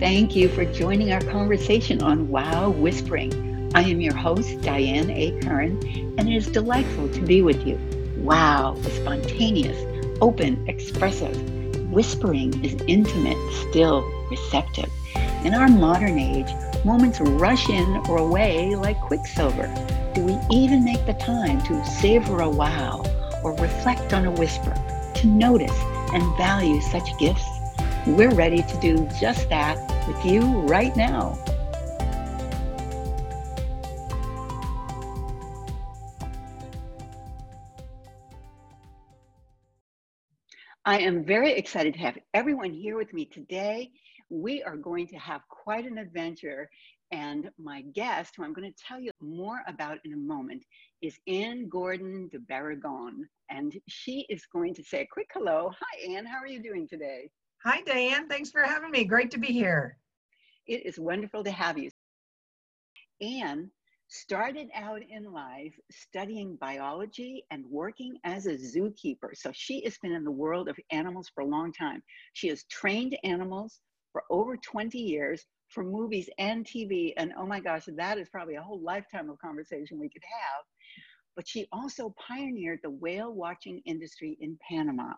Thank you for joining our conversation on Wow Whispering. I am your host, Diane A. Curran, and it is delightful to be with you. Wow is spontaneous, open, expressive. Whispering is intimate, still, receptive. In our modern age, moments rush in or away like quicksilver. Do we even make the time to savor a wow or reflect on a whisper, to notice and value such gifts? We're ready to do just that with you right now. I am very excited to have everyone here with me today. We are going to have quite an adventure. And my guest, who I'm going to tell you more about in a moment, is Anne Gordon de Barrigón. And she is going to say a quick hello. Hi, Anne. How are you doing today? Hi, Diane. Thanks for having me. Great to be here. It is wonderful to have you. Anne started out in life studying biology and working as a zookeeper. So she has been in the world of animals for a long time. She has trained animals for over 20 years for movies and TV. And oh my gosh, that is probably a whole lifetime of conversation we could have. But she also pioneered the whale watching industry in Panama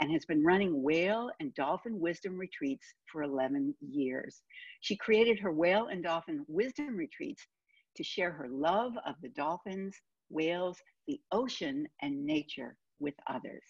and has been running whale and dolphin wisdom retreats for 11 years. She created her whale and dolphin wisdom retreats to share her love of the dolphins, whales, the ocean, and nature with others.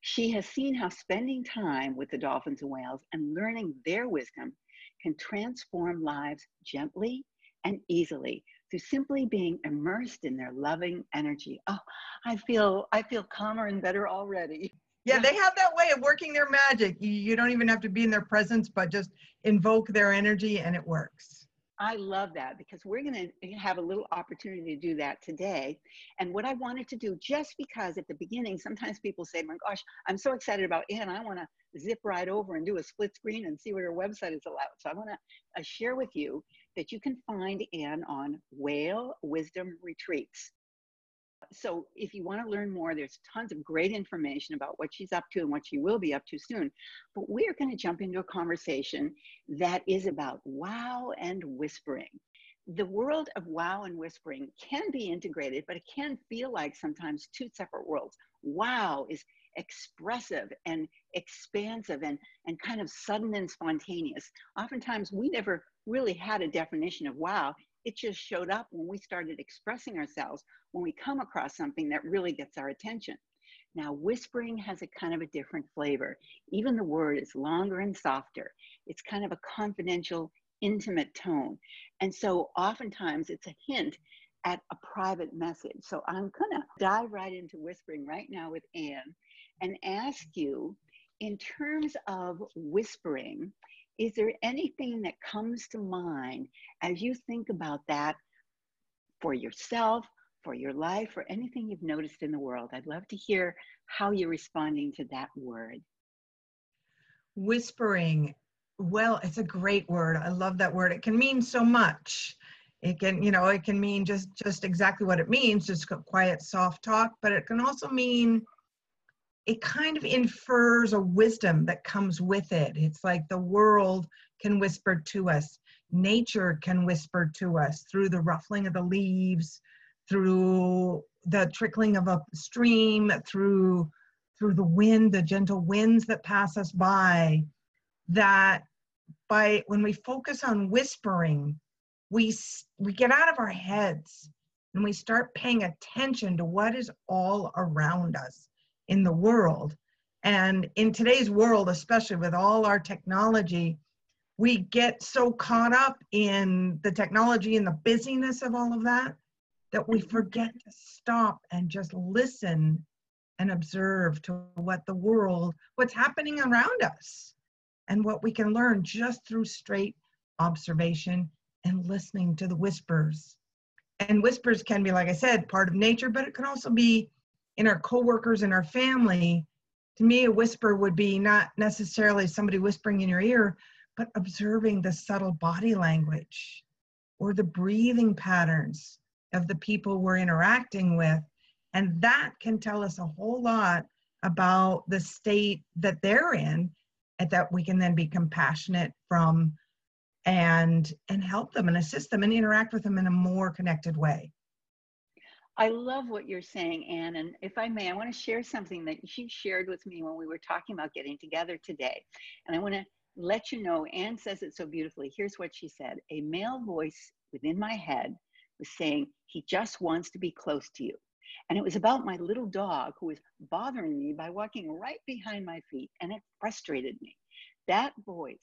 She has seen how spending time with the dolphins and whales and learning their wisdom can transform lives gently and easily through simply being immersed in their loving energy. Oh, I feel I feel calmer and better already. Yeah, they have that way of working their magic. You, you don't even have to be in their presence, but just invoke their energy and it works. I love that because we're going to have a little opportunity to do that today. And what I wanted to do, just because at the beginning, sometimes people say, my gosh, I'm so excited about Anne, I want to zip right over and do a split screen and see what her website is about. So I want to uh, share with you that you can find Anne on Whale Wisdom Retreats so if you want to learn more, there's tons of great information about what she's up to and what she will be up to soon. But we're going to jump into a conversation that is about wow and whispering. The world of wow and whispering can be integrated, but it can feel like sometimes two separate worlds. Wow is expressive and expansive and, and kind of sudden and spontaneous. Oftentimes, we never really had a definition of wow. It just showed up when we started expressing ourselves, when we come across something that really gets our attention. Now, whispering has a kind of a different flavor. Even the word is longer and softer. It's kind of a confidential, intimate tone. And so oftentimes it's a hint at a private message. So I'm going to dive right into whispering right now with Anne and ask you in terms of whispering, is there anything that comes to mind as you think about that for yourself, for your life, or anything you've noticed in the world? I'd love to hear how you're responding to that word. Whispering. Well, it's a great word. I love that word. It can mean so much. It can, you know, it can mean just just exactly what it means, just quiet, soft talk, but it can also mean it kind of infers a wisdom that comes with it. It's like the world can whisper to us, nature can whisper to us through the ruffling of the leaves, through the trickling of a stream, through through the wind, the gentle winds that pass us by. That by when we focus on whispering, we we get out of our heads and we start paying attention to what is all around us in the world. And in today's world, especially with all our technology, we get so caught up in the technology and the busyness of all of that that we forget to stop and just listen and observe to what the world, what's happening around us, and what we can learn just through straight observation and listening to the whispers. And whispers can be, like I said, part of nature, but it can also be in our coworkers and our family, to me, a whisper would be not necessarily somebody whispering in your ear, but observing the subtle body language or the breathing patterns of the people we're interacting with. And that can tell us a whole lot about the state that they're in, and that we can then be compassionate from and and help them and assist them and interact with them in a more connected way I love what you're saying, Anne. And if I may, I want to share something that she shared with me when we were talking about getting together today. And I want to let you know, Anne says it so beautifully. Here's what she said A male voice within my head was saying, He just wants to be close to you. And it was about my little dog who was bothering me by walking right behind my feet, and it frustrated me. That voice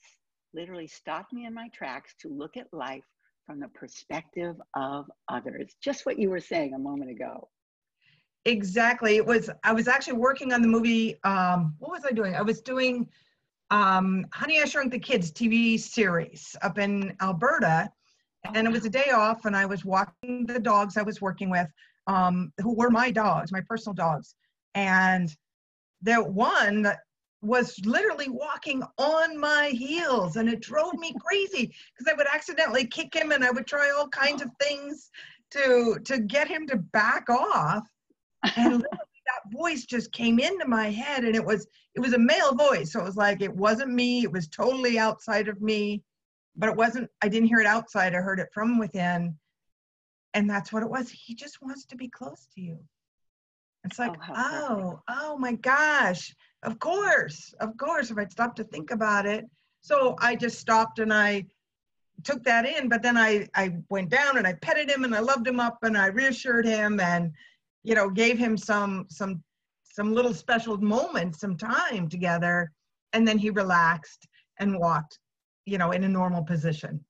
literally stopped me in my tracks to look at life from the perspective of others. Just what you were saying a moment ago. Exactly. It was, I was actually working on the movie. Um, what was I doing? I was doing um, Honey, I Shrunk the Kids TV series up in Alberta. And it was a day off, and I was walking the dogs I was working with, um, who were my dogs, my personal dogs. And the one was literally walking on my heels and it drove me crazy because I would accidentally kick him and I would try all kinds of things to to get him to back off. And that voice just came into my head and it was it was a male voice so it was like it wasn't me it was totally outside of me but it wasn't i didn't hear it outside i heard it from within. And that's what it was he just wants to be close to you. It's like oh oh, oh my gosh of course, of course, if I'd stopped to think about it. So I just stopped and I took that in, but then I, I went down and I petted him and I loved him up and I reassured him and, you know, gave him some, some, some little special moments, some time together. And then he relaxed and walked, you know, in a normal position.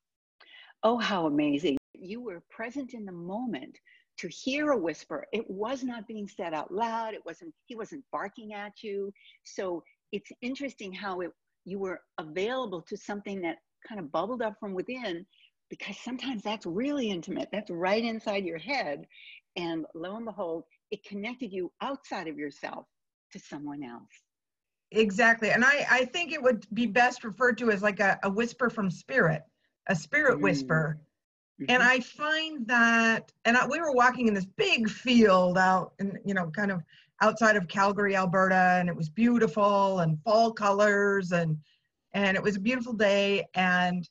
Oh, how amazing. You were present in the moment to hear a whisper. It was not being said out loud. It wasn't, he wasn't barking at you. So it's interesting how it, you were available to something that kind of bubbled up from within because sometimes that's really intimate. That's right inside your head. And lo and behold, it connected you outside of yourself to someone else. Exactly. And I, I think it would be best referred to as like a, a whisper from spirit, a spirit mm. whisper. And mm-hmm. I find that, and I, we were walking in this big field out, in, you know, kind of outside of Calgary, Alberta, and it was beautiful and fall colors, and and it was a beautiful day. And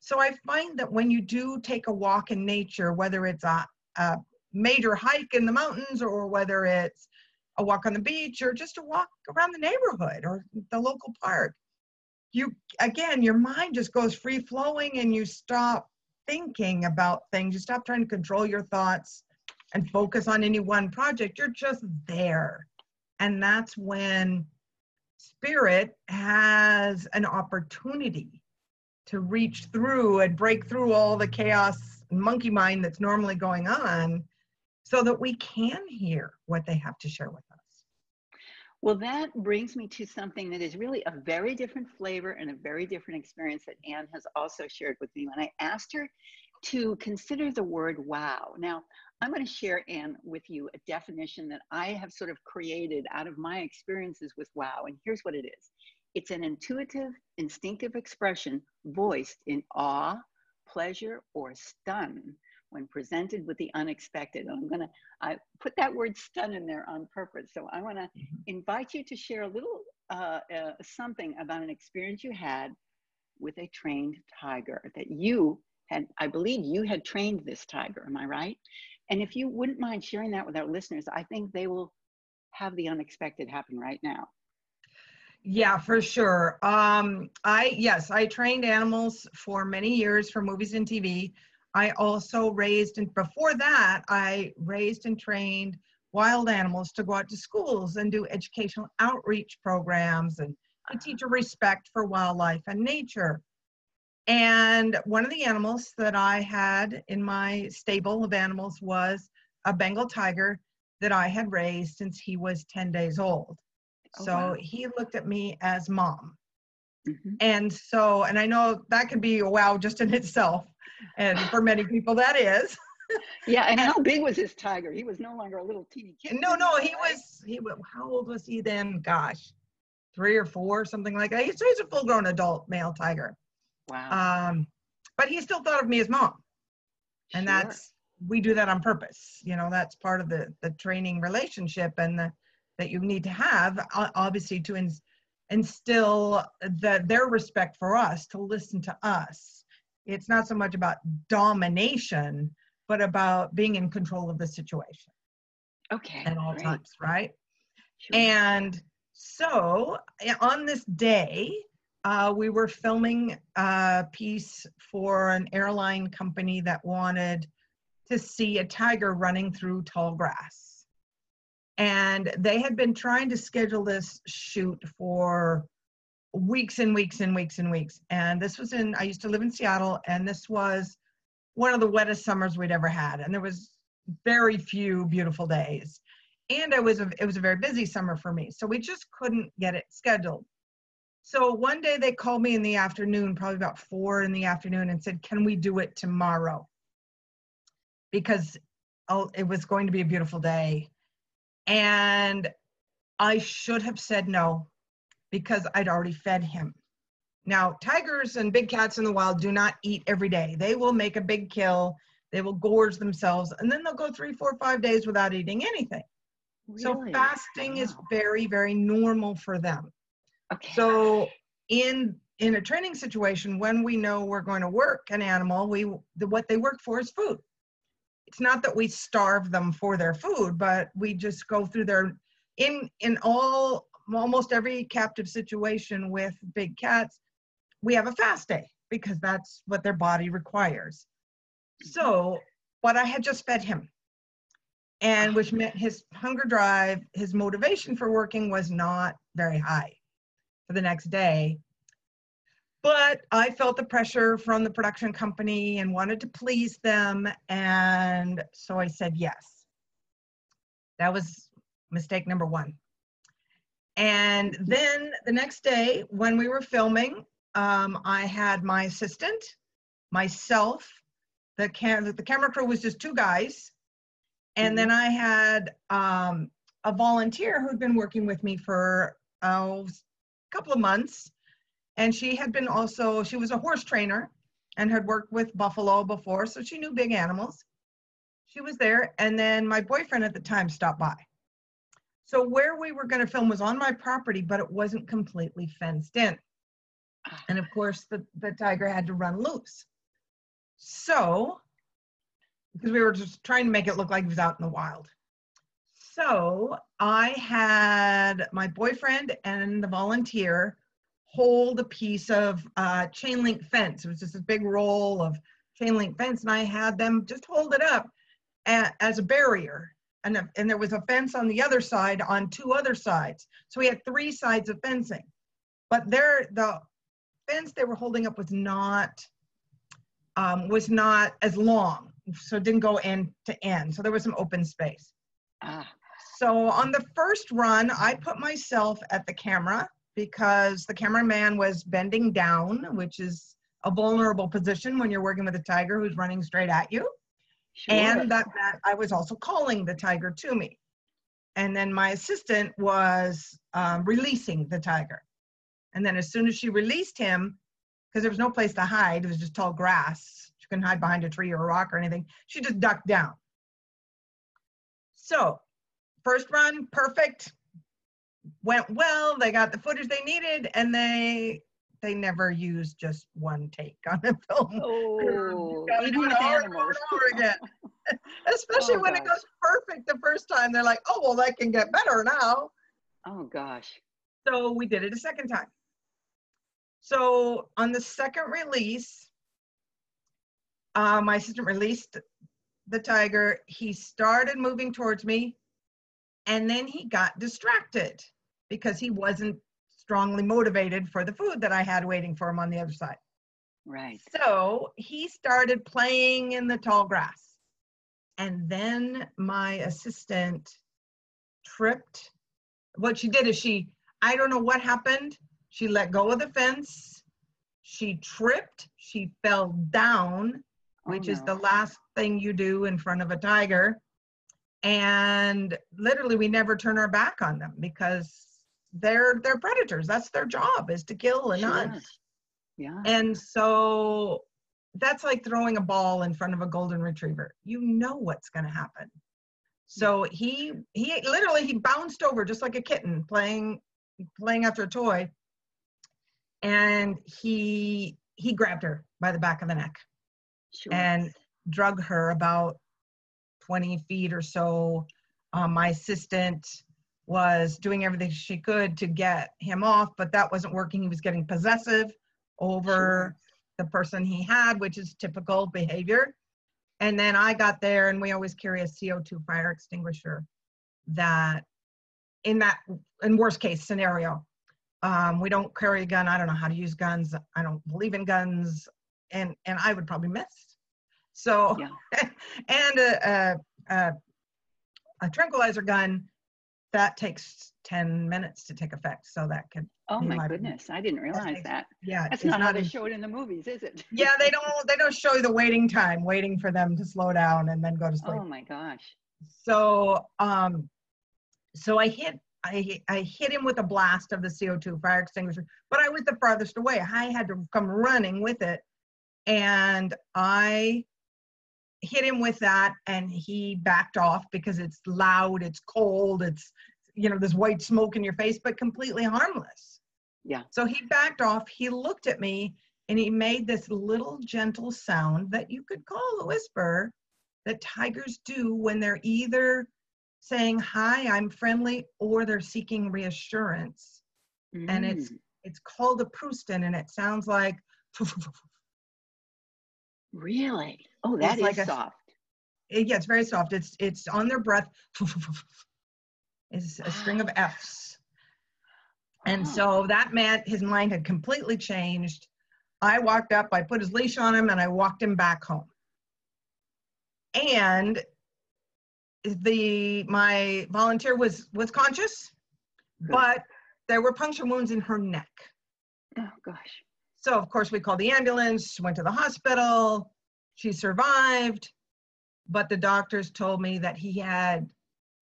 so I find that when you do take a walk in nature, whether it's a, a major hike in the mountains or whether it's a walk on the beach or just a walk around the neighborhood or the local park, you again, your mind just goes free flowing and you stop thinking about things. You stop trying to control your thoughts and focus on any one project. You're just there. And that's when spirit has an opportunity to reach through and break through all the chaos and monkey mind that's normally going on so that we can hear what they have to share with us. Well, that brings me to something that is really a very different flavor and a very different experience that Anne has also shared with me when I asked her to consider the word wow. Now, I'm going to share, Anne, with you a definition that I have sort of created out of my experiences with wow. And here's what it is it's an intuitive, instinctive expression voiced in awe, pleasure, or stun when presented with the unexpected. And I'm going to I put that word stun in there on purpose. So I want to mm-hmm. invite you to share a little uh, uh, something about an experience you had with a trained tiger that you had, I believe you had trained this tiger. Am I right? And if you wouldn't mind sharing that with our listeners, I think they will have the unexpected happen right now. Yeah, for sure. Um, I yes, I trained animals for many years for movies and TV. I also raised, and before that, I raised and trained wild animals to go out to schools and do educational outreach programs and to teach a respect for wildlife and nature. And one of the animals that I had in my stable of animals was a Bengal tiger that I had raised since he was 10 days old. Oh, so wow. he looked at me as mom. Mm-hmm. And so, and I know that could be a wow just in itself and for many people that is. yeah, and how big was this tiger? He was no longer a little teeny kid. No, no, he was. He was. How old was he then? Gosh, three or four, something like that. He's, he's a full-grown adult male tiger. Wow. Um, but he still thought of me as mom, and sure. that's we do that on purpose. You know, that's part of the the training relationship and the, that you need to have, obviously, to in, instill the, their respect for us, to listen to us it's not so much about domination, but about being in control of the situation Okay. at all great. times, right? Sure. And so eh, on this day, uh, we were filming a piece for an airline company that wanted to see a tiger running through tall grass. And they had been trying to schedule this shoot for weeks and weeks and weeks and weeks. And this was in, I used to live in Seattle, and this was one of the wettest summers we'd ever had. And there was very few beautiful days. And it was a, it was a very busy summer for me. So we just couldn't get it scheduled. So one day they called me in the afternoon probably about four in the afternoon and said can we do it tomorrow? Because oh, it was going to be a beautiful day. And i should have said no because i'd already fed him now tigers and big cats in the wild do not eat every day they will make a big kill they will gorge themselves and then they'll go three four five days without eating anything Really? so fasting is very, very normal for them. Okay. So in in a training situation, when we know we're going to work an animal, we the, what they work for is food. It's not that we starve them for their food, but we just go through their in in all almost every captive situation with big cats, we have a fast day because that's what their body requires. So, but I had just fed him and which meant his hunger drive, his motivation for working was not very high for the next day. But I felt the pressure from the production company and wanted to please them. And so I said yes. That was mistake number one. And then the next day, when we were filming, um, I had my assistant, myself, the, cam- the camera crew was just two guys. And then I had um, a volunteer who'd been working with me for oh, a couple of months. And she had been also, she was a horse trainer and had worked with buffalo before, so she knew big animals. She was there. And then my boyfriend at the time stopped by. So where we were going to film was on my property, but it wasn't completely fenced in. And of course, the, the tiger had to run loose. So because we were just trying to make it look like he was out in the wild. So I had my boyfriend and the volunteer hold a piece of uh, chain link fence. It was just this big roll of chain link fence, and I had them just hold it up a- as a barrier. And, a- and there was a fence on the other side on two other sides. So we had three sides of fencing. But there, the fence they were holding up was not um, was not as long so it didn't go end to end. So there was some open space. Ah, So on the first run, I put myself at the camera because the cameraman was bending down, which is a vulnerable position when you're working with a tiger who's running straight at you. Sure. And that meant I was also calling the tiger to me. And then my assistant was um, releasing the tiger. And then as soon as she released him, because there was no place to hide, it was just tall grass. She couldn't hide behind a tree or a rock or anything. She just ducked down. So, first run, perfect. Went well. They got the footage they needed, and they they never use just one take on a film. Oh, even with over and over animals. again. Especially Oh, when it goes perfect the first time. They're like, oh, well, that can get better now. Oh gosh. So we did it a second time. So on the second release, uh, my assistant released the tiger. He started moving towards me, and then he got distracted because he wasn't strongly motivated for the food that I had waiting for him on the other side. Right. So he started playing in the tall grass. And then my assistant tripped. What she did is she, I don't know what happened. She let go of the fence. She tripped. She fell down, Oh, which is the last thing you do in front of a tiger. And literally, we never turn our back on them because they're they're predators. That's their job is to kill and hunt. Yeah. And so that's like throwing a ball in front of a golden retriever. You know what's going to happen. So he he literally he bounced over just like a kitten playing playing after a toy. And he he grabbed her by the back of the neck Sure. and drug her about 20 feet or so. Um, my assistant was doing everything she could to get him off, but that wasn't working. He was getting possessive over the person he had, which is typical behavior. And then I got there, and we always carry a CO2 fire extinguisher that, in that, in worst case scenario, um, we don't carry a gun. I don't know how to use guns. I don't believe in guns, and and I would probably miss. So, Yeah. and a, a, a, a tranquilizer gun that takes 10 minutes to take effect. So that could, oh my goodness, I didn't realize takes- that. yeah. That's it's not how they in- show it in the movies, is it? yeah, they don't they don't show you the waiting time, waiting for them to slow down and then go to sleep. Oh my gosh. So um so I hit I I hit him with a blast of the CO2 fire extinguisher, but I was the farthest away. I had to come running with it. And I hit him with that and he backed off because it's loud, it's cold, it's you know, there's white smoke in your face, but completely harmless. Yeah. So he backed off, he looked at me and he made this little gentle sound that you could call a whisper that tigers do when they're either saying hi i'm friendly or they're seeking reassurance And it's- Mm, it's called a prusten and it sounds like really? Oh, that It's is like a- soft. Eh, it gets very soft. It's it's on their breath. Is a string of ah. f's. And Oh, so that man his mind had completely changed. I walked up i put his leash on him and i walked him back home. And the my volunteer was was conscious but there were puncture wounds in her neck. Oh gosh. so of course we called the ambulance went to the hospital she survived but the doctors told me that he had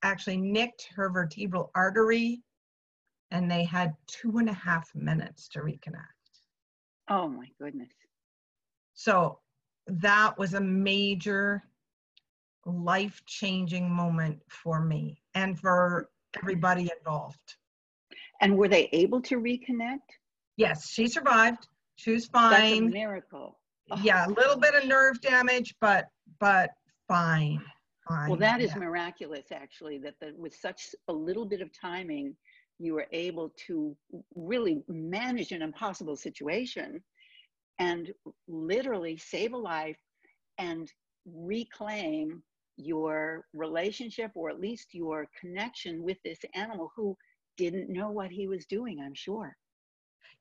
actually nicked her vertebral artery and they had two and a half minutes to reconnect Oh my goodness. so that was a major life changing moment for me and for everybody involved And were they able to reconnect? yes she survived she was That's a fine miracle. Oh, yeah a little bit of nerve damage but but fine fine Well, that is yeah. miraculous, actually, that the, with such a little bit of timing, you were able to really manage an impossible situation and literally save a life and reclaim your relationship or at least your connection with this animal who didn't know what he was doing, I'm sure.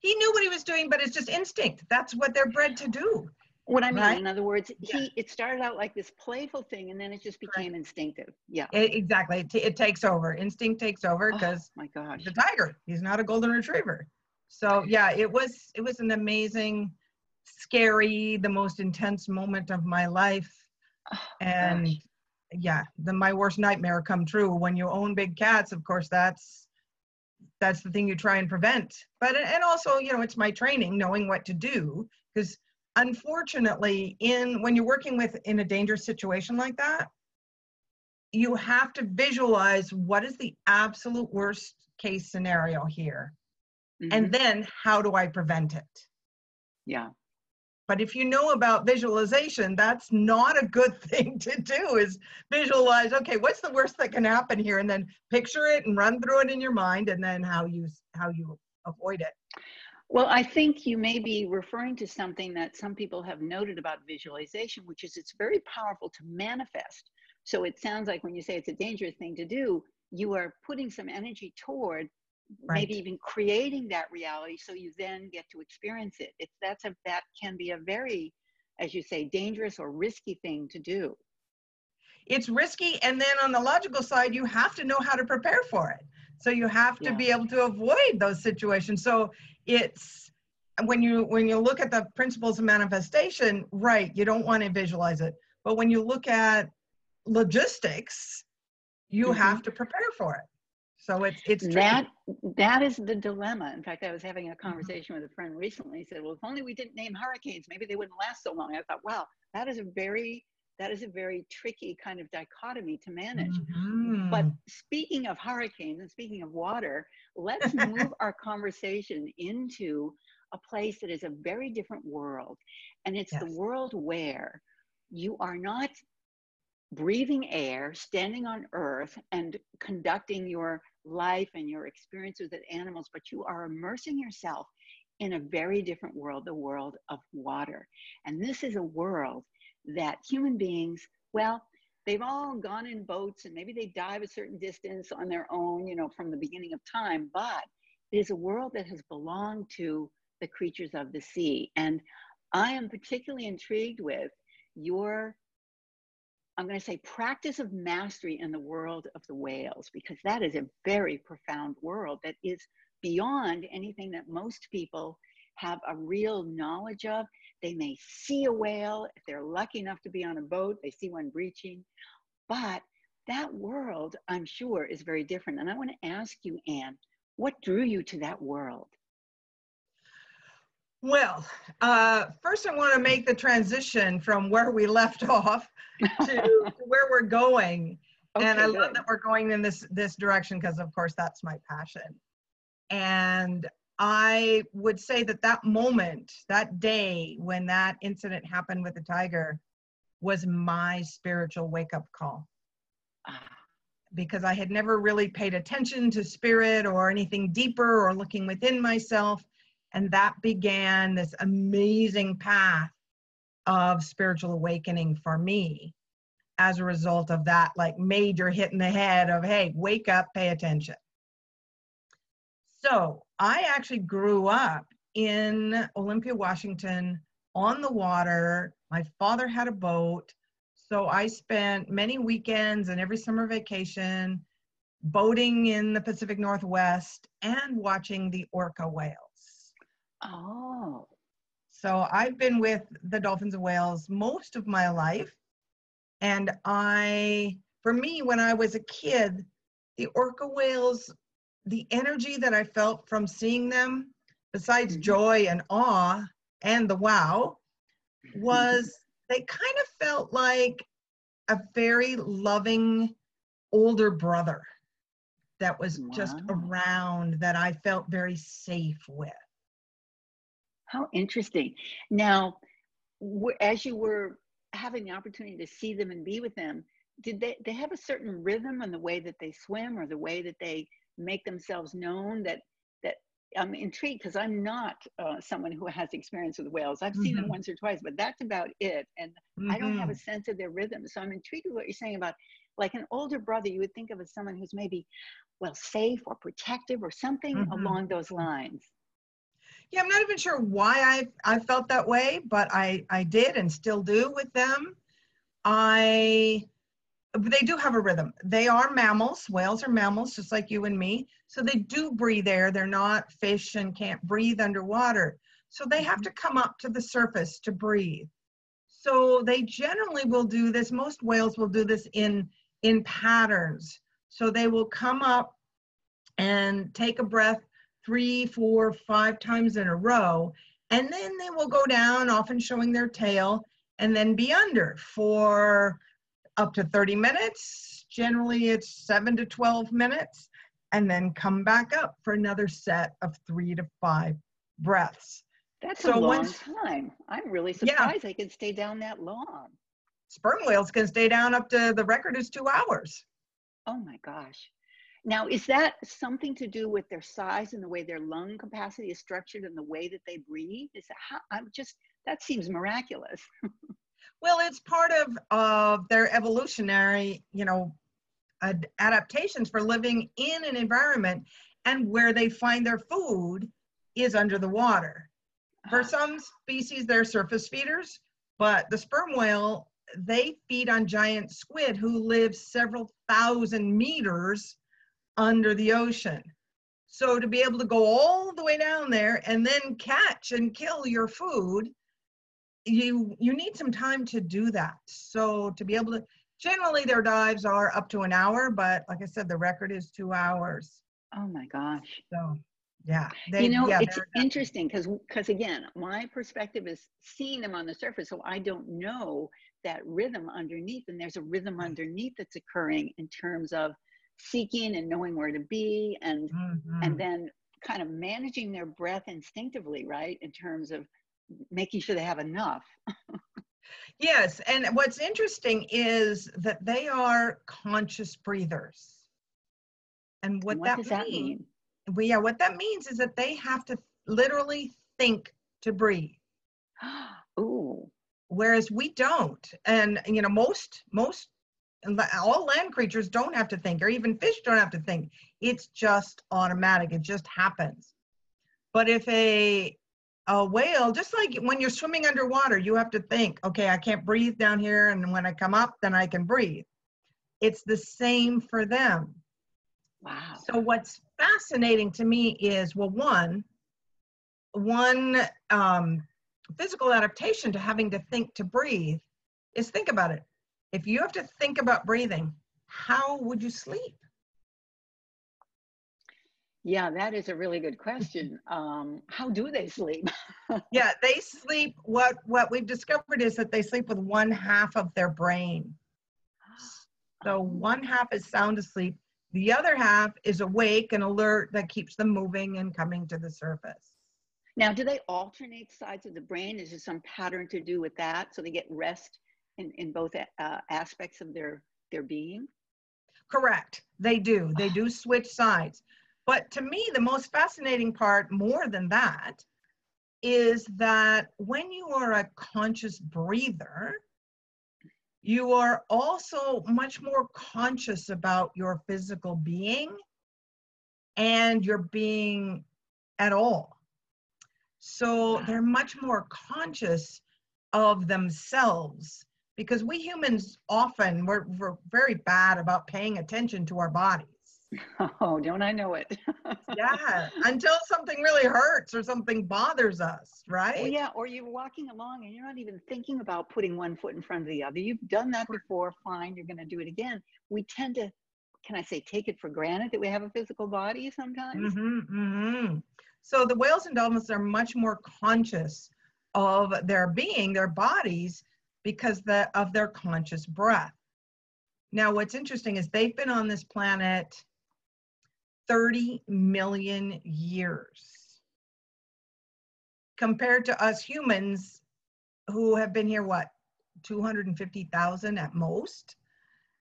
He knew what he was doing but it's just instinct that's what they're bred to do What I mean, Right. in other words, Yeah. he it started out like this playful thing and then it just became instinctive. Yeah. it, exactly it, it takes over instinct takes over Oh, because my gosh. the tiger he's not a golden retriever so yeah it was it was an amazing scary the most intense moment of my life Oh, and gosh. yeah the my worst nightmare come true when you own big cats of course that's that's the thing you try and prevent but and also you know it's my training knowing what to do because unfortunately in when you're working with in a dangerous situation like that you have to visualize what is the absolute worst case scenario here Mhm. and then how do i prevent it yeah. But if you know about visualization, that's not a good thing to do is visualize, okay, what's the worst that can happen here? And then picture it and run through it in your mind and then how you how you avoid it. Well, I think you may be referring to something that some people have noted about visualization, which is it's very powerful to manifest. So it sounds like when you say it's a dangerous thing to do, you are putting some energy toward maybe even creating that reality so you then get to experience it. It's that's a that can be a very, as you say, dangerous or risky thing to do. It's risky. And then on the logical side, you have to know how to prepare for it. So you have to Yeah. be able to avoid those situations. So it's when you when you look at the principles of manifestation, right, you don't want to visualize it. But when you look at logistics, you Mhm. have to prepare for it. So it's it's tricky. that that is the dilemma in fact i was having a conversation with a friend recently he said well if only we didn't name hurricanes maybe they wouldn't last so long i thought wow that is a very that is a very tricky kind of dichotomy to manage but Mhm. speaking of hurricanes and speaking of water let's move our conversation into a place that is a very different world. And it's yes. the world where you are not breathing air, standing on earth, and conducting your life and your experiences with animals, but you are immersing yourself in a very different world, the world of water. And this is a world that human beings, well, they've all gone in boats and maybe they dive a certain distance on their own, you know, from the beginning of time, but it is a world that has belonged to the creatures of the sea. And I am particularly intrigued with your, I'm going to say, practice of mastery in the world of the whales, because that is a very profound world that is beyond anything that most people have a real knowledge of. They may see a whale if they're lucky enough to be on a boat, they see one breaching. But that world, I'm sure, is very different. And I want to ask you, Anne, what drew you to that world? Well, uh, first I want to make the transition from where we left off to, to where we're going. Okay, and I good. love that we're going in this this direction because of course that's my passion. And I would say that that moment, that day when that incident happened with the tiger was my spiritual wake up call. Ah. Because I had never really paid attention to spirit or anything deeper or looking within myself and that began this amazing path of spiritual awakening for me as a result of that like major hit in the head of hey wake up pay attention. So i actually grew up in olympia washington on the water. My father had a boat. So i spent many weekends and every summer vacation boating in the pacific northwest and watching the orca whale Oh. So I've been with the dolphins and whales most of my life. And I, for me, when I was a kid, the orca whales, the energy that I felt from seeing them, besides mm-hmm. joy and awe and the wow, was they kind of felt like a very loving older brother that was wow. just around that I felt very safe with. How interesting. Now, as you were having the opportunity to see them and be with them, did they, they have a certain rhythm in the way that they swim or the way that they make themselves known that that I'm intrigued because I'm not uh, someone who has experience with whales. I've seen mm-hmm. them once or twice, but that's about it. And mm-hmm. I don't have a mm-hmm. sense of their rhythm. So I'm intrigued with what you're saying about like an older brother, you would think of as someone who's maybe, well, safe or protective or something mm-hmm. along those lines yeah, I'm not even sure why I I felt that way, but I I did and still do with them. I they do have a rhythm. They are mammals. Whales are mammals, just like you and me. So they do breathe air. They're not fish and can't breathe underwater. So they have mm-hmm. to come up to the surface to breathe. So they generally will do this. Most whales will do this in in patterns. So they will come up and take a breath three, four, five times in a row. And then they will go down, often showing their tail, and then be under for up to 30 minutes. Generally, it's seven to 12 minutes, and then come back up for another set of three to five breaths. That's so a long once, time. I'm really surprised yeah. they can stay down that long. Sperm whales can stay down up to the record is two hours. Oh my gosh. Now, is that something to do with their size and the way their lung capacity is structured and the way that they breathe? Is that how I'm just that seems miraculous. well, it's part of of their evolutionary, you know, ad- adaptations for living in an environment and where they find their food is under the water. For uh-huh. some species, they're surface feeders, but the sperm whale, they feed on giant squid who live several thousand meters under the ocean. So to be able to go all the way down there and then catch and kill your food, you you need some time to do that. So to be able to generally their dives are up to an hour, but like I said, the record is two hours. Oh my gosh. So yeah. They, you know, yeah, it's interesting because because again, my perspective is seeing them on the surface, so I don't know that rhythm underneath, and there's a rhythm underneath that's occurring in terms of seeking and knowing where to be and mm-hmm. and then kind of managing their breath instinctively, right? In terms of making sure they have enough. yes. And what's interesting is that they are conscious breathers. And what, what that that mean? Well, yeah, what that means is that they have to literally think to breathe. Ooh. Whereas we don't. And you know, most most all land creatures don't have to think, or even fish don't have to think. It's just automatic. It just happens. But if a a whale, just like when you're swimming underwater, you have to think, okay, I can't breathe down here, and when I come up, then I can breathe. It's the same for them. Wow. So what's fascinating to me is, well, one, one um, physical adaptation to having to think to breathe is think about it if you have to think about breathing, how would you sleep? Yeah, that is a really good question. Um, how do they sleep? yeah, they sleep. What what we've discovered is that they sleep with one half of their brain. So one half is sound asleep. The other half is awake and alert that keeps them moving and coming to the surface. Now, do they alternate sides of the brain? Is there some pattern to do with that so they get rest in, in both uh, aspects of their their being? Correct. They do. They do switch sides. But to me, the most fascinating part, more than that, is that when you are a conscious breather, you are also much more conscious about your physical being and your being at all. So they're much more conscious of themselves because we humans often we're, we're very bad about paying attention to our bodies. Oh don't i know it? Yeah until something really hurts or something bothers us right? Well, yeah or you're walking along and you're not even thinking about putting one foot in front of the other. You've done that before fine you're going to do it again. We tend to can i say take it for granted that we have a physical body sometimes? Mm-hmm, mm-hmm. so the whales and dolphins are much more conscious of their being their bodies because the, of their conscious breath. Now, what's interesting is they've been on this planet 30 million years compared to us humans who have been here, what, 250,000 at most?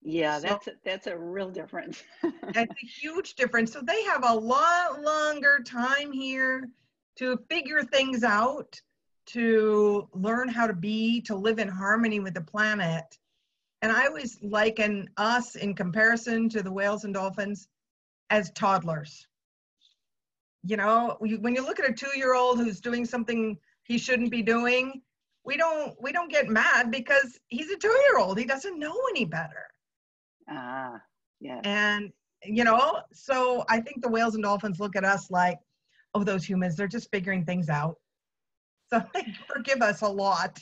Yeah, so, that's a, that's a real difference. that's a huge difference. So they have a lot longer time here to figure things out to learn how to be, to live in harmony with the planet. And I always liken us in comparison to the whales and dolphins as toddlers. You know, when you look at a two-year-old who's doing something he shouldn't be doing, we don't we don't get mad because he's a two-year-old. He doesn't know any better. Ah, yeah. And you know, so I think the whales and dolphins look at us like, oh, those humans, they're just figuring things out. So they forgive us a lot.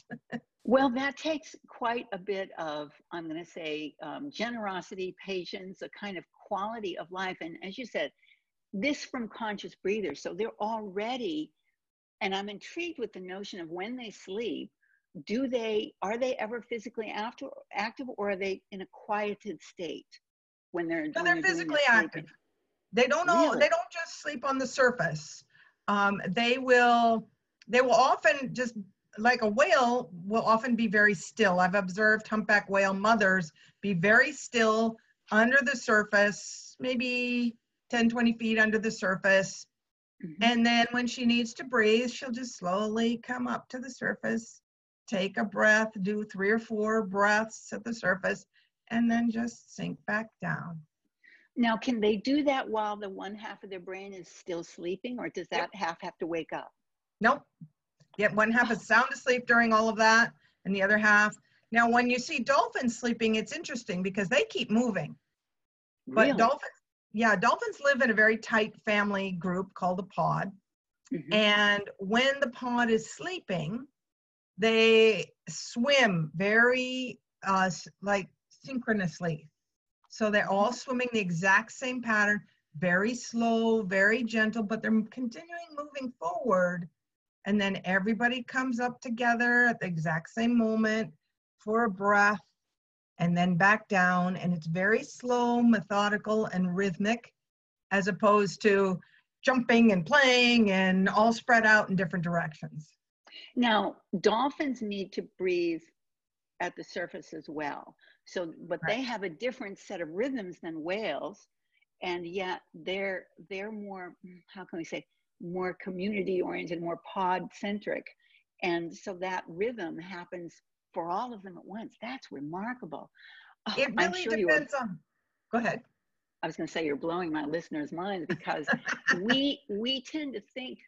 well, that takes quite a bit of, I'm going to say, um, generosity, patience, a kind of quality of life. And as you said, this from conscious breathers. So they're already, and I'm intrigued with the notion of when they sleep, do they, are they ever physically after, active or are they in a quieted state when they're, no, they're physically active. They don't know, really? they don't just sleep on the surface. Um, they will they will often just like a whale will often be very still. I've observed humpback whale mothers be very still under the surface, maybe 10, 20 feet under the surface. Mm-hmm. And then when she needs to breathe, she'll just slowly come up to the surface, take a breath, do three or four breaths at the surface, and then just sink back down. Now, can they do that while the one half of their brain is still sleeping, or does that yep. half have to wake up? Nope. Yet one half is sound asleep during all of that, and the other half. Now, when you see dolphins sleeping, it's interesting because they keep moving. But really? dolphins, yeah, dolphins live in a very tight family group called a pod. Mm-hmm. And when the pod is sleeping, they swim very uh, like synchronously. So they're all swimming the exact same pattern, very slow, very gentle, but they're continuing moving forward and then everybody comes up together at the exact same moment for a breath and then back down. And it's very slow, methodical, and rhythmic, as opposed to jumping and playing and all spread out in different directions. Now, dolphins need to breathe at the surface as well. So, but right. they have a different set of rhythms than whales, and yet they're they're more how can we say more community oriented, more pod centric, and so that rhythm happens for all of them at once. That's remarkable. Oh, it really sure depends on. Go ahead. I was going to say you're blowing my listeners' minds because we we tend to think,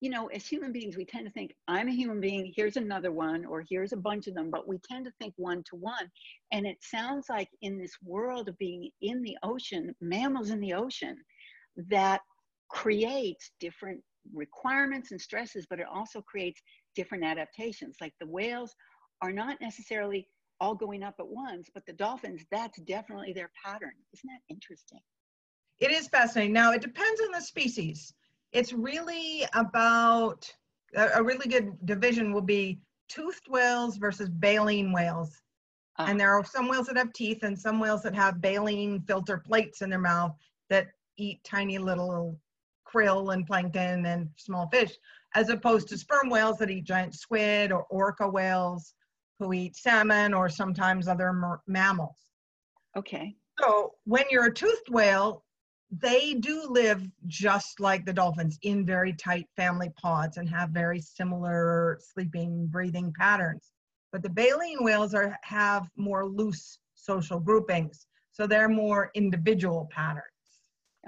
you know, as human beings, we tend to think I'm a human being. Here's another one, or here's a bunch of them. But we tend to think one to one, and it sounds like in this world of being in the ocean, mammals in the ocean, that creates different requirements and stresses, but it also creates different adaptations. Like the whales are not necessarily all going up at once, but the dolphins, that's definitely their pattern. Isn't that interesting? It is fascinating. Now, it depends on the species. It's really about a, really good division will be toothed whales versus baleen whales. Uh, and there are some whales that have teeth and some whales that have baleen filter plates in their mouth that eat tiny little krill and plankton and small fish, as opposed to sperm whales that eat giant squid or orca whales who eat salmon or sometimes other mammals. Okay. So when you're a toothed whale, they do live just like the dolphins in very tight family pods and have very similar sleeping, breathing patterns. But the baleen whales are have more loose social groupings, so they're more individual patterns.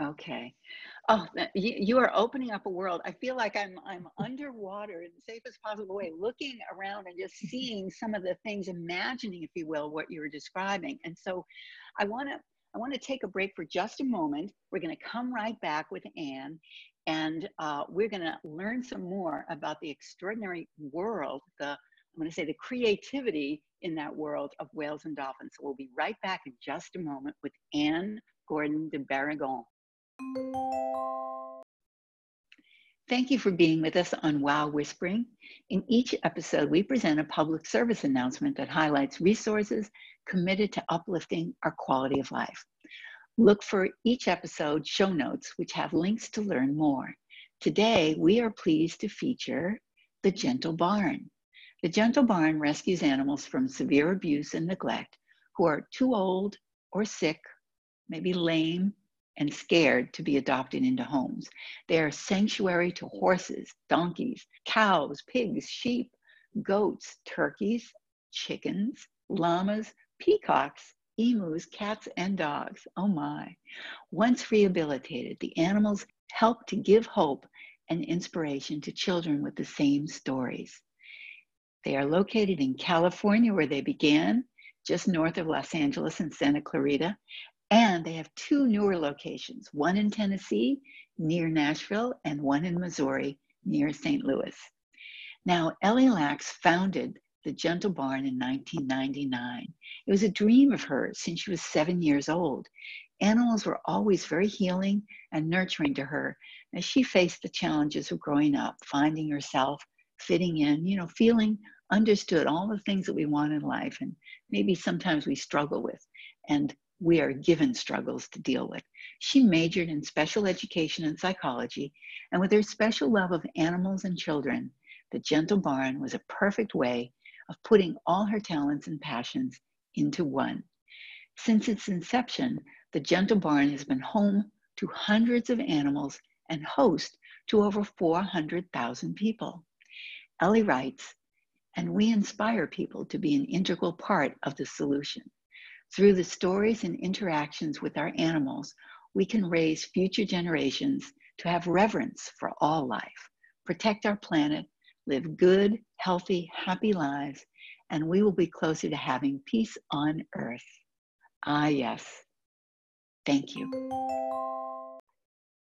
Okay. Oh, you, are opening up a world. I feel like I'm I'm underwater in the safest possible way, looking around and just seeing some of the things, imagining, if you will, what you were describing. And so, I want to I want to take a break for just a moment. We're going to come right back with Anne, and uh, we're going to learn some more about the extraordinary world, the I'm going to say the creativity in that world of whales and dolphins. So we'll be right back in just a moment with Anne Gordon de Barrigón. Thank you for being with us on Wow Whispering. In each episode, we present a public service announcement that highlights resources committed to uplifting our quality of life. Look for each episode show notes, which have links to learn more. Today, we are pleased to feature the Gentle Barn. The Gentle Barn rescues animals from severe abuse and neglect who are too old or sick, maybe lame, and scared to be adopted into homes. They are sanctuary to horses, donkeys, cows, pigs, sheep, goats, turkeys, chickens, llamas, peacocks, emus, cats, and dogs. Oh my. Once rehabilitated, the animals help to give hope and inspiration to children with the same stories. They are located in California, where they began, just north of Los Angeles and Santa Clarita, and they have two newer locations one in Tennessee near Nashville, and one in Missouri near St. Louis. Now, Ellie Laks founded the Gentle Barn in 1999. It was a dream of hers since she was seven years old. Animals were always very healing and nurturing to her as she faced the challenges of growing up, finding herself, fitting in, you know, feeling understood, all the things that we want in life and maybe sometimes we struggle with. And we are given struggles to deal with. She majored in special education and psychology, and with her special love of animals and children, the Gentle Barn was a perfect way of putting all her talents and passions into one. Since its inception, the Gentle Barn has been home to hundreds of animals and host to over 400,000 people. Ellie writes, and we inspire people to be an integral part of the solution. Through the stories and interactions with our animals, we can raise future generations to have reverence for all life, protect our planet, live good, healthy, happy lives, and we will be closer to having peace on earth. Ah, yes. Thank you.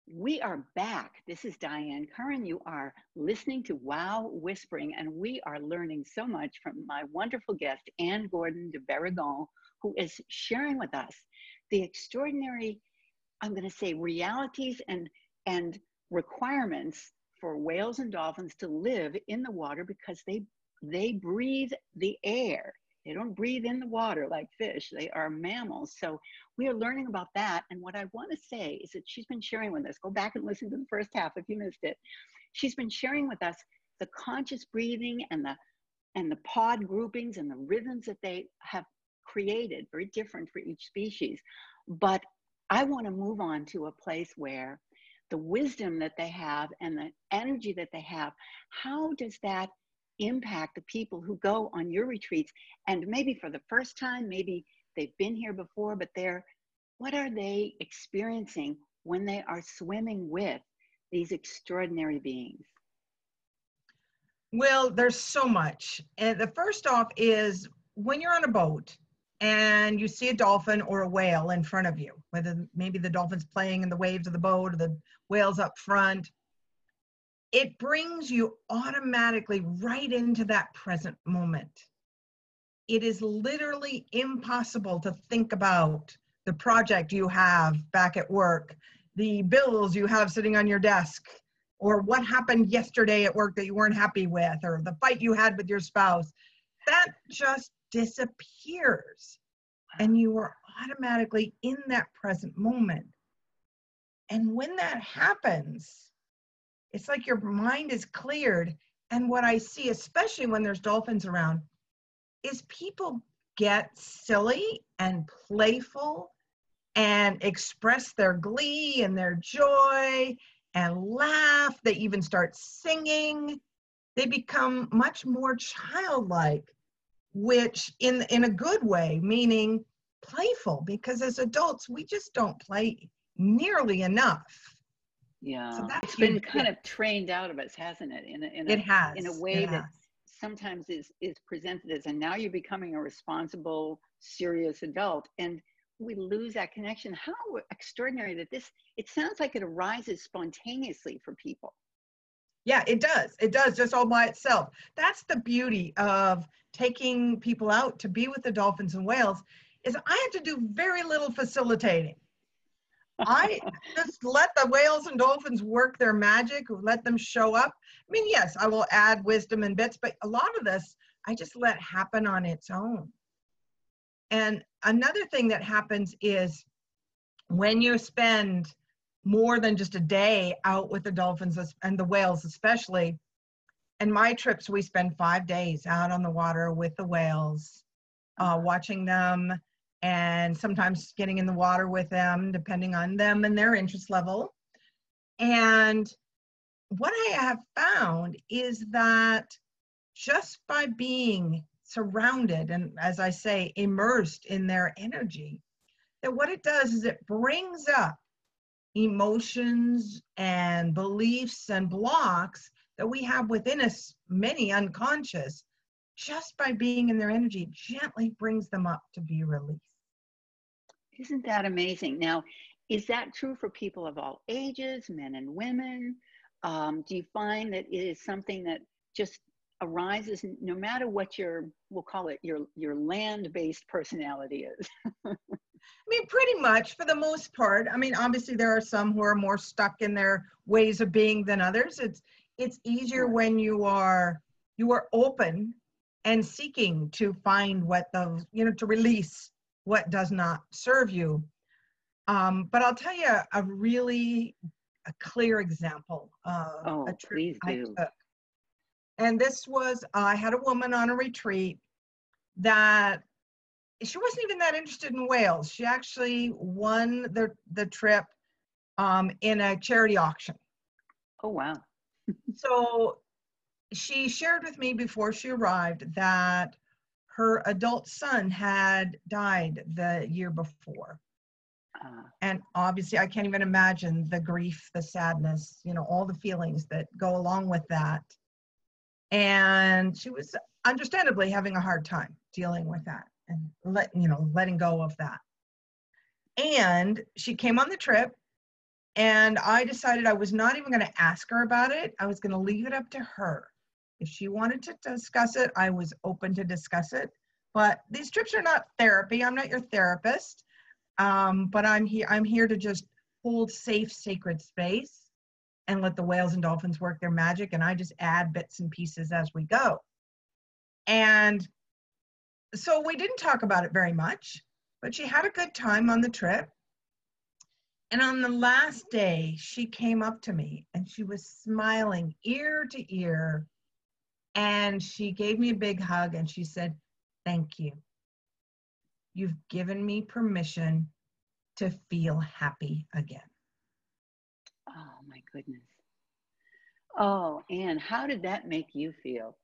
We are back. This is Diane Curran. You are listening to Wow Whispering, and we are learning so much from my wonderful guest, Anne Gordon de Barrigón, who is sharing with us the extraordinary, I'm going to say, realities and, and requirements for whales and dolphins to live in the water because they, they breathe the air. They don't breathe in the water like fish. They are mammals. So we are learning about that. And what I want to say is that she's been sharing with us, go back and listen to the first half if you missed it. She's been sharing with us the conscious breathing and the and the pod groupings and the rhythms that they have created, very different for each species. But I want to move on to a place where the wisdom that they have and the energy that they have, how does that impact the people who go on your retreats? And maybe for the first time maybe they've been here before but they're what are they experiencing when they are swimming with these extraordinary beings? Well there's so much. And the first off is when you're on a boat and you see a dolphin or a whale in front of you whether maybe the dolphin's playing in the waves of the boat or the whale's up front it brings you automatically right into that present moment. It is literally impossible to think about the project you have back at work, the bills you have sitting on your desk, or what happened yesterday at work that you weren't happy with, or the fight you had with your spouse. That just disappears. And you are automatically in that present moment. And when that happens, it's like your mind is cleared. And what I see, especially when there's dolphins around, is people get silly and playful and express their glee and their joy and laugh. They even start singing. They become much more childlike, which in in a good way, meaning playful, because as adults, we just don't play nearly enough. Yeah, so it's been kind of trained out of us, hasn't it? In a, in a, it has. In a way that sometimes is is presented as, and now you're becoming a responsible, serious adult, and we lose that connection. How extraordinary that this! It sounds like it arises spontaneously for people. Yeah, it does. It does just all by itself. That's the beauty of taking people out to be with the dolphins and whales. Is I have to do very little facilitating I just let the whales and dolphins work their magic, let them show up. I mean, yes, I will add wisdom and bits, but a lot of this I just let happen on its own. And another thing that happens is when you spend more than just a day out with the dolphins and the whales, especially, and my trips, we spend five days out on the water with the whales, uh, watching them and sometimes getting in the water with them, depending on them and their interest level. And what I have found is that just by being surrounded and, as I say, immersed in their energy, that what it does is it brings up emotions and beliefs and blocks that we have within us, many unconscious, just by being in their energy, gently brings them up to be released. Isn't that amazing? Now, is that true for people of all ages, men and women? Um, do you find that it is something that just arises no matter what your we'll call it your your land-based personality is? I mean, pretty much for the most part. I mean, obviously there are some who are more stuck in their ways of being than others. It's it's easier when you are you are open and seeking to find what the you know to release what does not serve you. Um, but I'll tell you a really a clear example of oh, a trip I do. took. And this was, I had a woman on a retreat that she wasn't even that interested in whales. She actually won the, the trip um, in a charity auction. Oh, wow. so she shared with me before she arrived that her adult son had died the year before. Uh, and obviously, I can't even imagine the grief, the sadness, you know, all the feelings that go along with that. And she was understandably having a hard time dealing with that and let you know letting go of that. And she came on the trip, and I decided I was not even going to ask her about it. I was going to leave it up to her. If she wanted to discuss it, I was open to discuss it. But these trips are not therapy. I'm not your therapist. Um, but I'm here. I'm here to just hold safe, sacred space and let the whales and dolphins work their magic. And I just add bits and pieces as we go. And so we didn't talk about it very much, but she had a good time on the trip. And on the last day, she came up to me and she was smiling ear to ear. And she gave me a big hug and she said, Thank you. You've given me permission to feel happy again. Goodness. Oh, Anne, how did that make you feel?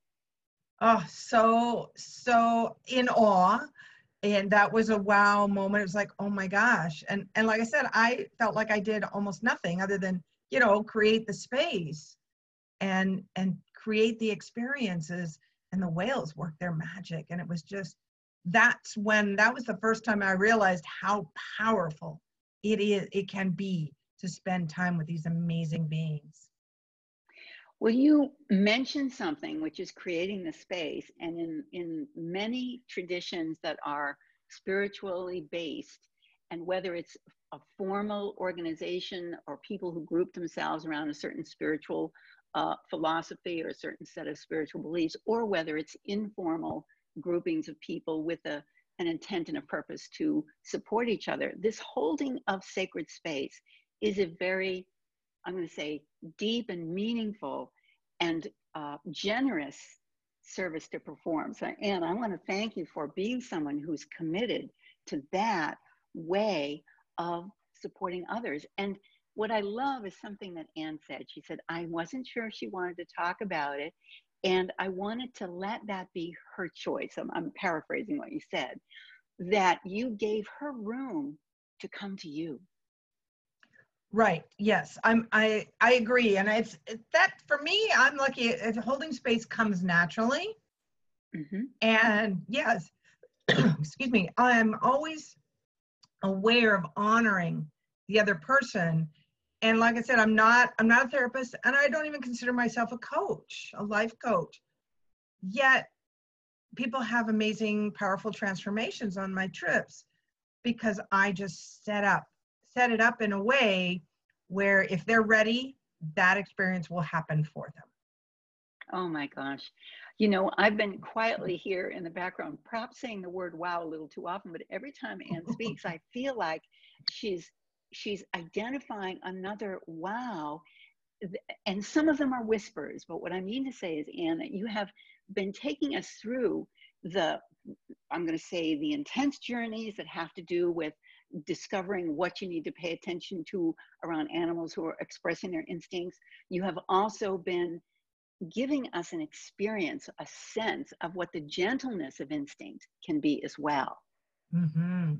Oh, so, so in awe. And that was a wow moment. It was like, oh my gosh. And and like I said, I felt like I did almost nothing other than, you know, create the space and and create the experiences. And the whales work their magic. And it was just that's when that was the first time I realized how powerful it is, it can be to spend time with these amazing beings. Well, you mentioned something which is creating the space, and in, in many traditions that are spiritually based, and whether it's a formal organization or people who group themselves around a certain spiritual uh, philosophy or a certain set of spiritual beliefs, or whether it's informal groupings of people with a, an intent and a purpose to support each other, this holding of sacred space is a very I'm going to say, deep and meaningful and uh, generous service to perform. So, Anne, I want to thank you for being someone who's committed to that way of supporting others. And what I love is something that Anne said. She said, I wasn't sure she wanted to talk about it. And I wanted to let that be her choice. I'm, I'm paraphrasing what you said, that you gave her room to come to you Right. Yes. I'm. I. I agree. And it's that for me. I'm lucky. If holding space comes naturally. Mm-hmm. And yes, excuse me. I'm always aware of honoring the other person. And like I said, I'm not. I'm not a therapist, and I don't even consider myself a coach, a life coach. Yet, people have amazing, powerful transformations on my trips because I just set up set it up in a way where if they're ready, that experience will happen for them. Oh my gosh. You know, I've been quietly here in the background, perhaps saying the word wow a little too often, but every time Anne speaks, I feel like she's she's identifying another wow. And some of them are whispers, but what I mean to say is, Anne, that you have been taking us through the, I'm going to say, the intense journeys that have to do with discovering what you need to pay attention to around animals who are expressing their instincts. You have also been giving us an experience, a sense of what the gentleness of instinct can be as well. Mm-hmm.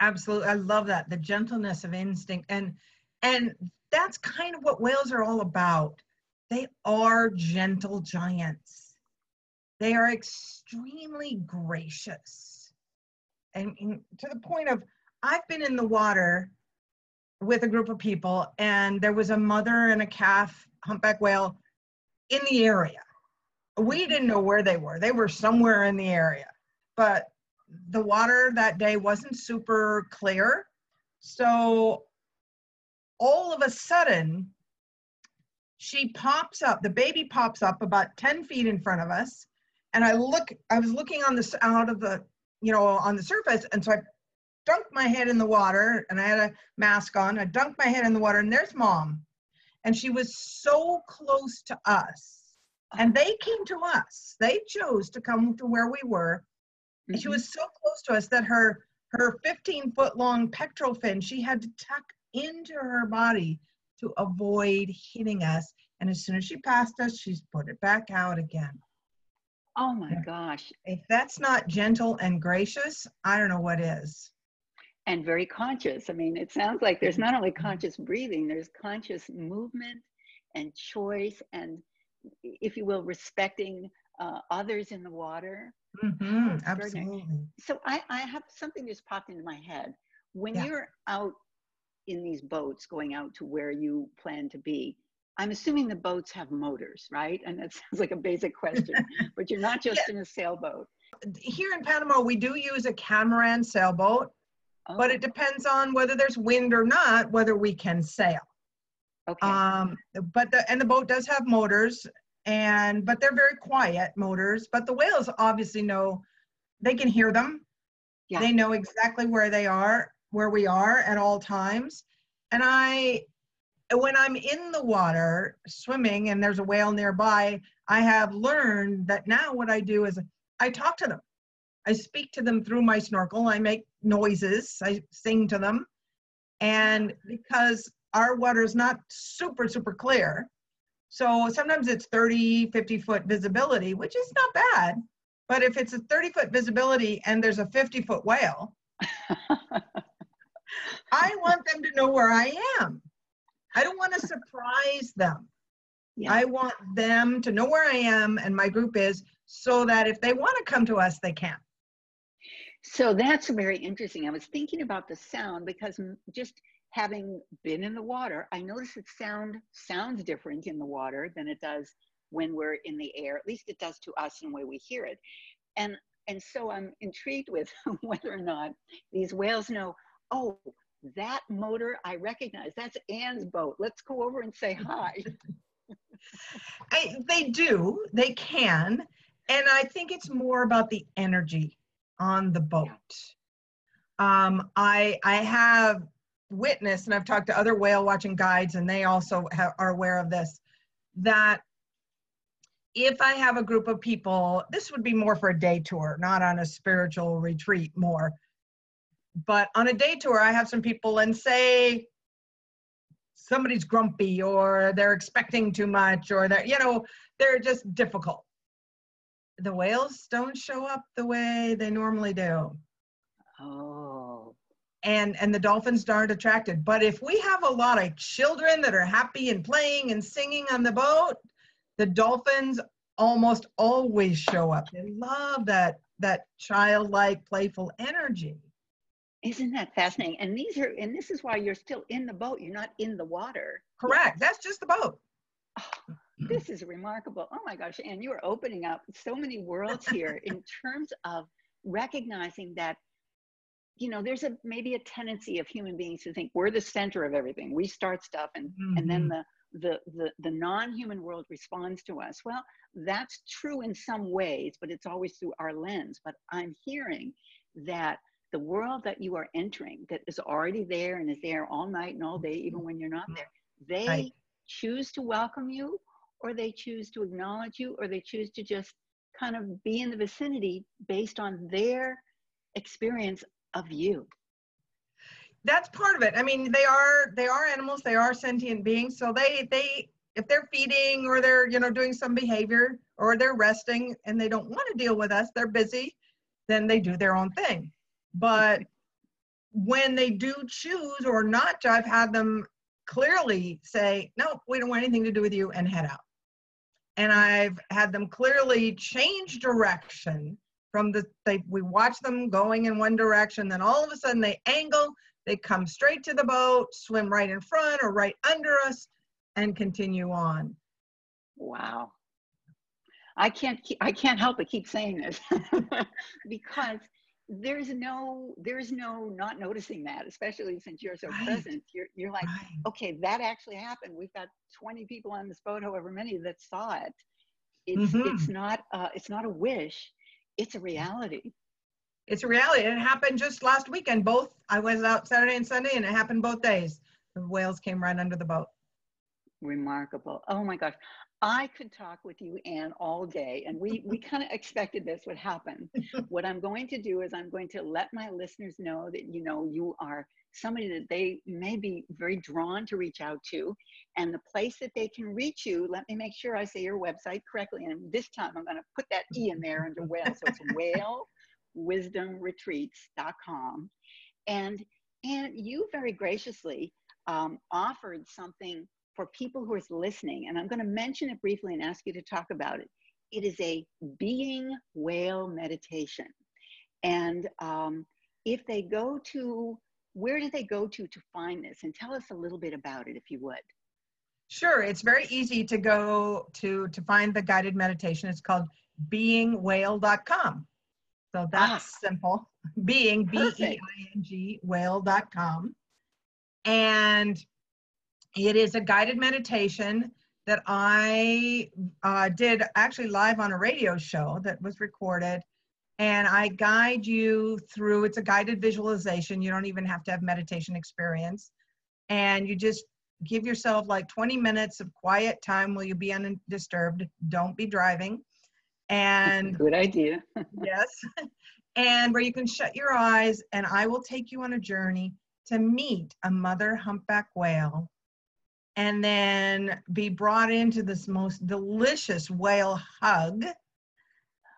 Absolutely, I love that the gentleness of instinct, and and that's kind of what whales are all about. They are gentle giants. They are extremely gracious, and, and to the point of I've been in the water with a group of people, and there was a mother and a calf humpback whale in the area. We didn't know where they were. They were somewhere in the area, but the water that day wasn't super clear. So all of a sudden, she pops up, the baby pops up about 10 feet in front of us. And I look, I was looking on the out of the, you know, on the surface. And so I dunked my head in the water and I had a mask on. I dunked my head in the water and there's mom. And she was so close to us. And they came to us. They chose to come to where we were. Mm-hmm. she was so close to us that her her 15 foot long pectoral fin she had to tuck into her body to avoid hitting us. And as soon as she passed us, she's put it back out again. Oh my gosh. If that's not gentle and gracious, I don't know what is and very conscious. I mean, it sounds like there's not only conscious breathing, there's conscious movement and choice, and if you will, respecting uh, others in the water. Mm-hmm, absolutely. So I, I have something just popped into my head. When yeah. you're out in these boats going out to where you plan to be, I'm assuming the boats have motors, right? And that sounds like a basic question, but you're not just yeah. in a sailboat. Here in Panama, we do use a catamaran sailboat but it depends on whether there's wind or not, whether we can sail. Okay. Um, but the and the boat does have motors, and but they're very quiet motors. But the whales obviously know they can hear them. Yeah. They know exactly where they are, where we are at all times. And I, when I'm in the water swimming and there's a whale nearby, I have learned that now what I do is I talk to them. I speak to them through my snorkel. I make noises. I sing to them. And because our water is not super, super clear, so sometimes it's 30, 50 foot visibility, which is not bad. But if it's a 30 foot visibility and there's a 50 foot whale, I want them to know where I am. I don't want to surprise them. Yeah. I want them to know where I am and my group is so that if they want to come to us, they can. So that's very interesting. I was thinking about the sound because just having been in the water, I notice that sound sounds different in the water than it does when we're in the air. At least it does to us in the way we hear it. And and so I'm intrigued with whether or not these whales know, oh, that motor I recognize. That's Anne's boat. Let's go over and say hi. I, they do, they can. And I think it's more about the energy on the boat. Um, I, I have witnessed, and I've talked to other whale watching guides, and they also ha- are aware of this, that if I have a group of people, this would be more for a day tour, not on a spiritual retreat, more. But on a day tour, I have some people, and say somebody's grumpy or they're expecting too much or they're, you know, they're just difficult. The whales don't show up the way they normally do. Oh, And and the dolphins aren't attracted. But if we have a lot of children that are happy and playing and singing on the boat, the dolphins almost always show up. They love that that childlike playful energy. isn't that fascinating? And these are, and this is why you're still in the boat. You're not in the water. Correct. That's just the boat. This is remarkable. Oh my gosh, Anne, you are opening up so many worlds here in terms of recognizing that, you know, there's a maybe a tendency of human beings to think we're the center of everything. We start stuff and and then mm-hmm. the the the, the non-human world responds to us. Well, that's true in some ways, but it's always through our lens. But I'm hearing that the world that you are entering that is already there and is there all night and all day, even mm-hmm. when you're not there, they Right. choose to welcome you or they choose to acknowledge you or they choose to just kind of be in the vicinity based on their experience of you. That's part of it. I mean they are they are animals. They are sentient beings. So they they if they're feeding or they're you know doing some behavior or they're resting and they don't want to deal with us they're busy then they do their own thing. But when they do choose or not i've had them clearly say no we don't want anything to do with you and head out and i've had them clearly change direction from the they we watch them going in one direction then all of a sudden they angle they come straight to the boat, swim right in front or right under us, and continue on. wow i can't i can't help but keep saying this because there's no there's no not noticing that especially since you're so Right. present you're you're like Right. okay that actually happened we've got 20 people on this boat however many that saw it it's Mhm. it's not uh it's not a wish it's a reality It's a reality. It happened just last weekend. Both, I was out Saturday and Sunday, and it happened both days. The whales came right under the boat. remarkable oh my gosh i could talk with you anne all day and we we kind of expected this would happen. What i'm going to do is i'm going to let my listeners know that you know you are somebody that they may be very drawn to reach out to and the place that they can reach you let me make sure i say your website correctly and this time i'm going to put that e in there under whale so it's whale wisdomretreats.com and and you very graciously um, offered something for people who are listening, and I'm going to mention it briefly and ask you to talk about it. It is a being whale meditation. And um, if they go to, where do they go to to find this? And tell us a little bit about it, if you would. Sure, it's very easy to go to to find the guided meditation. It's called beingwhale.com. So that's simple. Being B E. I N G whale.com. And it is a guided meditation that I uh, did actually live on a radio show that was recorded. and I guide you through it's a guided visualization. You don't even have to have meditation experience. And you just give yourself like 20 minutes of quiet time while you be undisturbed. Don't be driving. And good idea. yes. And where you can shut your eyes, and I will take you on a journey to meet a mother humpback whale and then be brought into this most delicious whale hug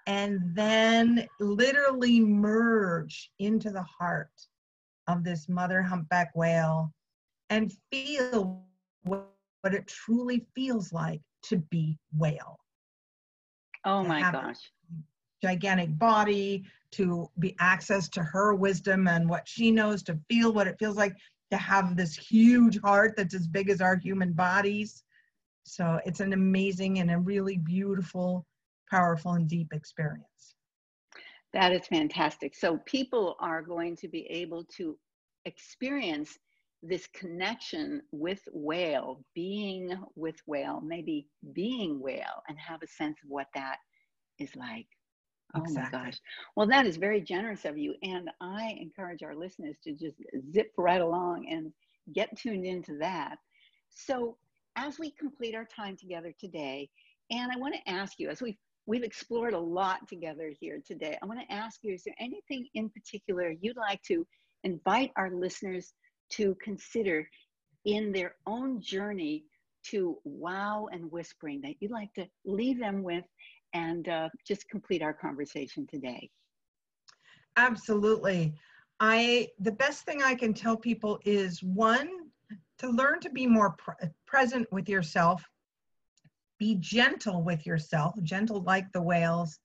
and then literally merge into the heart of this mother humpback whale and feel what, it truly feels like to be whale. Oh my gosh. Gigantic body, to be access to her wisdom and what she knows, to feel what it feels like to have this huge heart that's as big as our human bodies. So it's an amazing and a really beautiful powerful and deep experience. That is fantastic. So people are going to be able to experience this connection with whale, being with whale, maybe being whale, and have a sense of what that is like. Oh exactly. my gosh. Well, that is very generous of you. And I encourage our listeners to just zip right along and get tuned into that. So, as we complete our time together today, and I want to ask you, as we've we've explored a lot together here today. I want to ask you is there anything in particular you'd like to invite our listeners to consider in their own journey to wow and whispering that you'd like to leave them with and uh, just complete our conversation today? Absolutely. I the best thing I can tell people is one to learn to be more pr- present with yourself be gentle with yourself, gentle like the whales,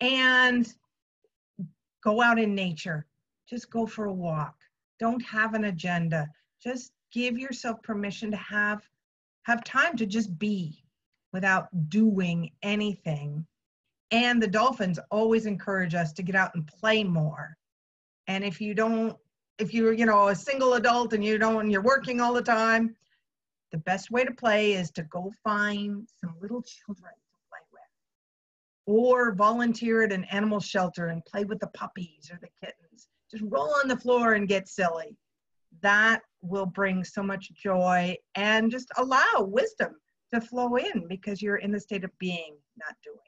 and go out in nature. Just go for a walk. Don't have an agenda. Just give yourself permission to have have time to just be without doing anything. And the dolphins always encourage us to get out and play more. And if you don't, if you're, you know, a single adult and you don't, and you're working all the time, the best way to play is to go find some little children to play with or volunteer at an animal shelter and play with the puppies or the kittens just roll on the floor and get silly that will bring so much joy and just allow wisdom to flow in because you're in the state of being not doing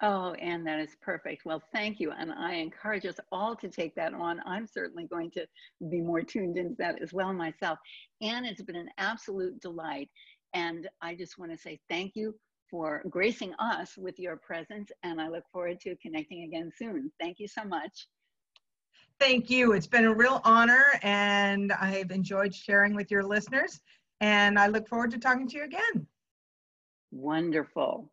Oh, and that is perfect. Well, thank you. And I encourage us all to take that on. I'm certainly going to be more tuned into that as well myself. And it's been an absolute delight. And I just want to say thank you for gracing us with your presence. And I look forward to connecting again soon. Thank you so much. Thank you. It's been a real honor, and I've enjoyed sharing with your listeners. And I look forward to talking to you again. Wonderful.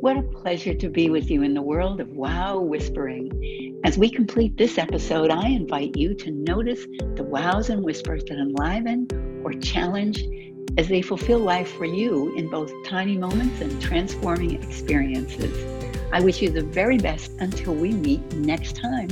What a pleasure to be with you in the world of wow whispering. As we complete this episode, I invite you to notice the wows and whispers that enliven or challenge as they fulfill life for you in both tiny moments and transforming experiences. I wish you the very best until we meet next time.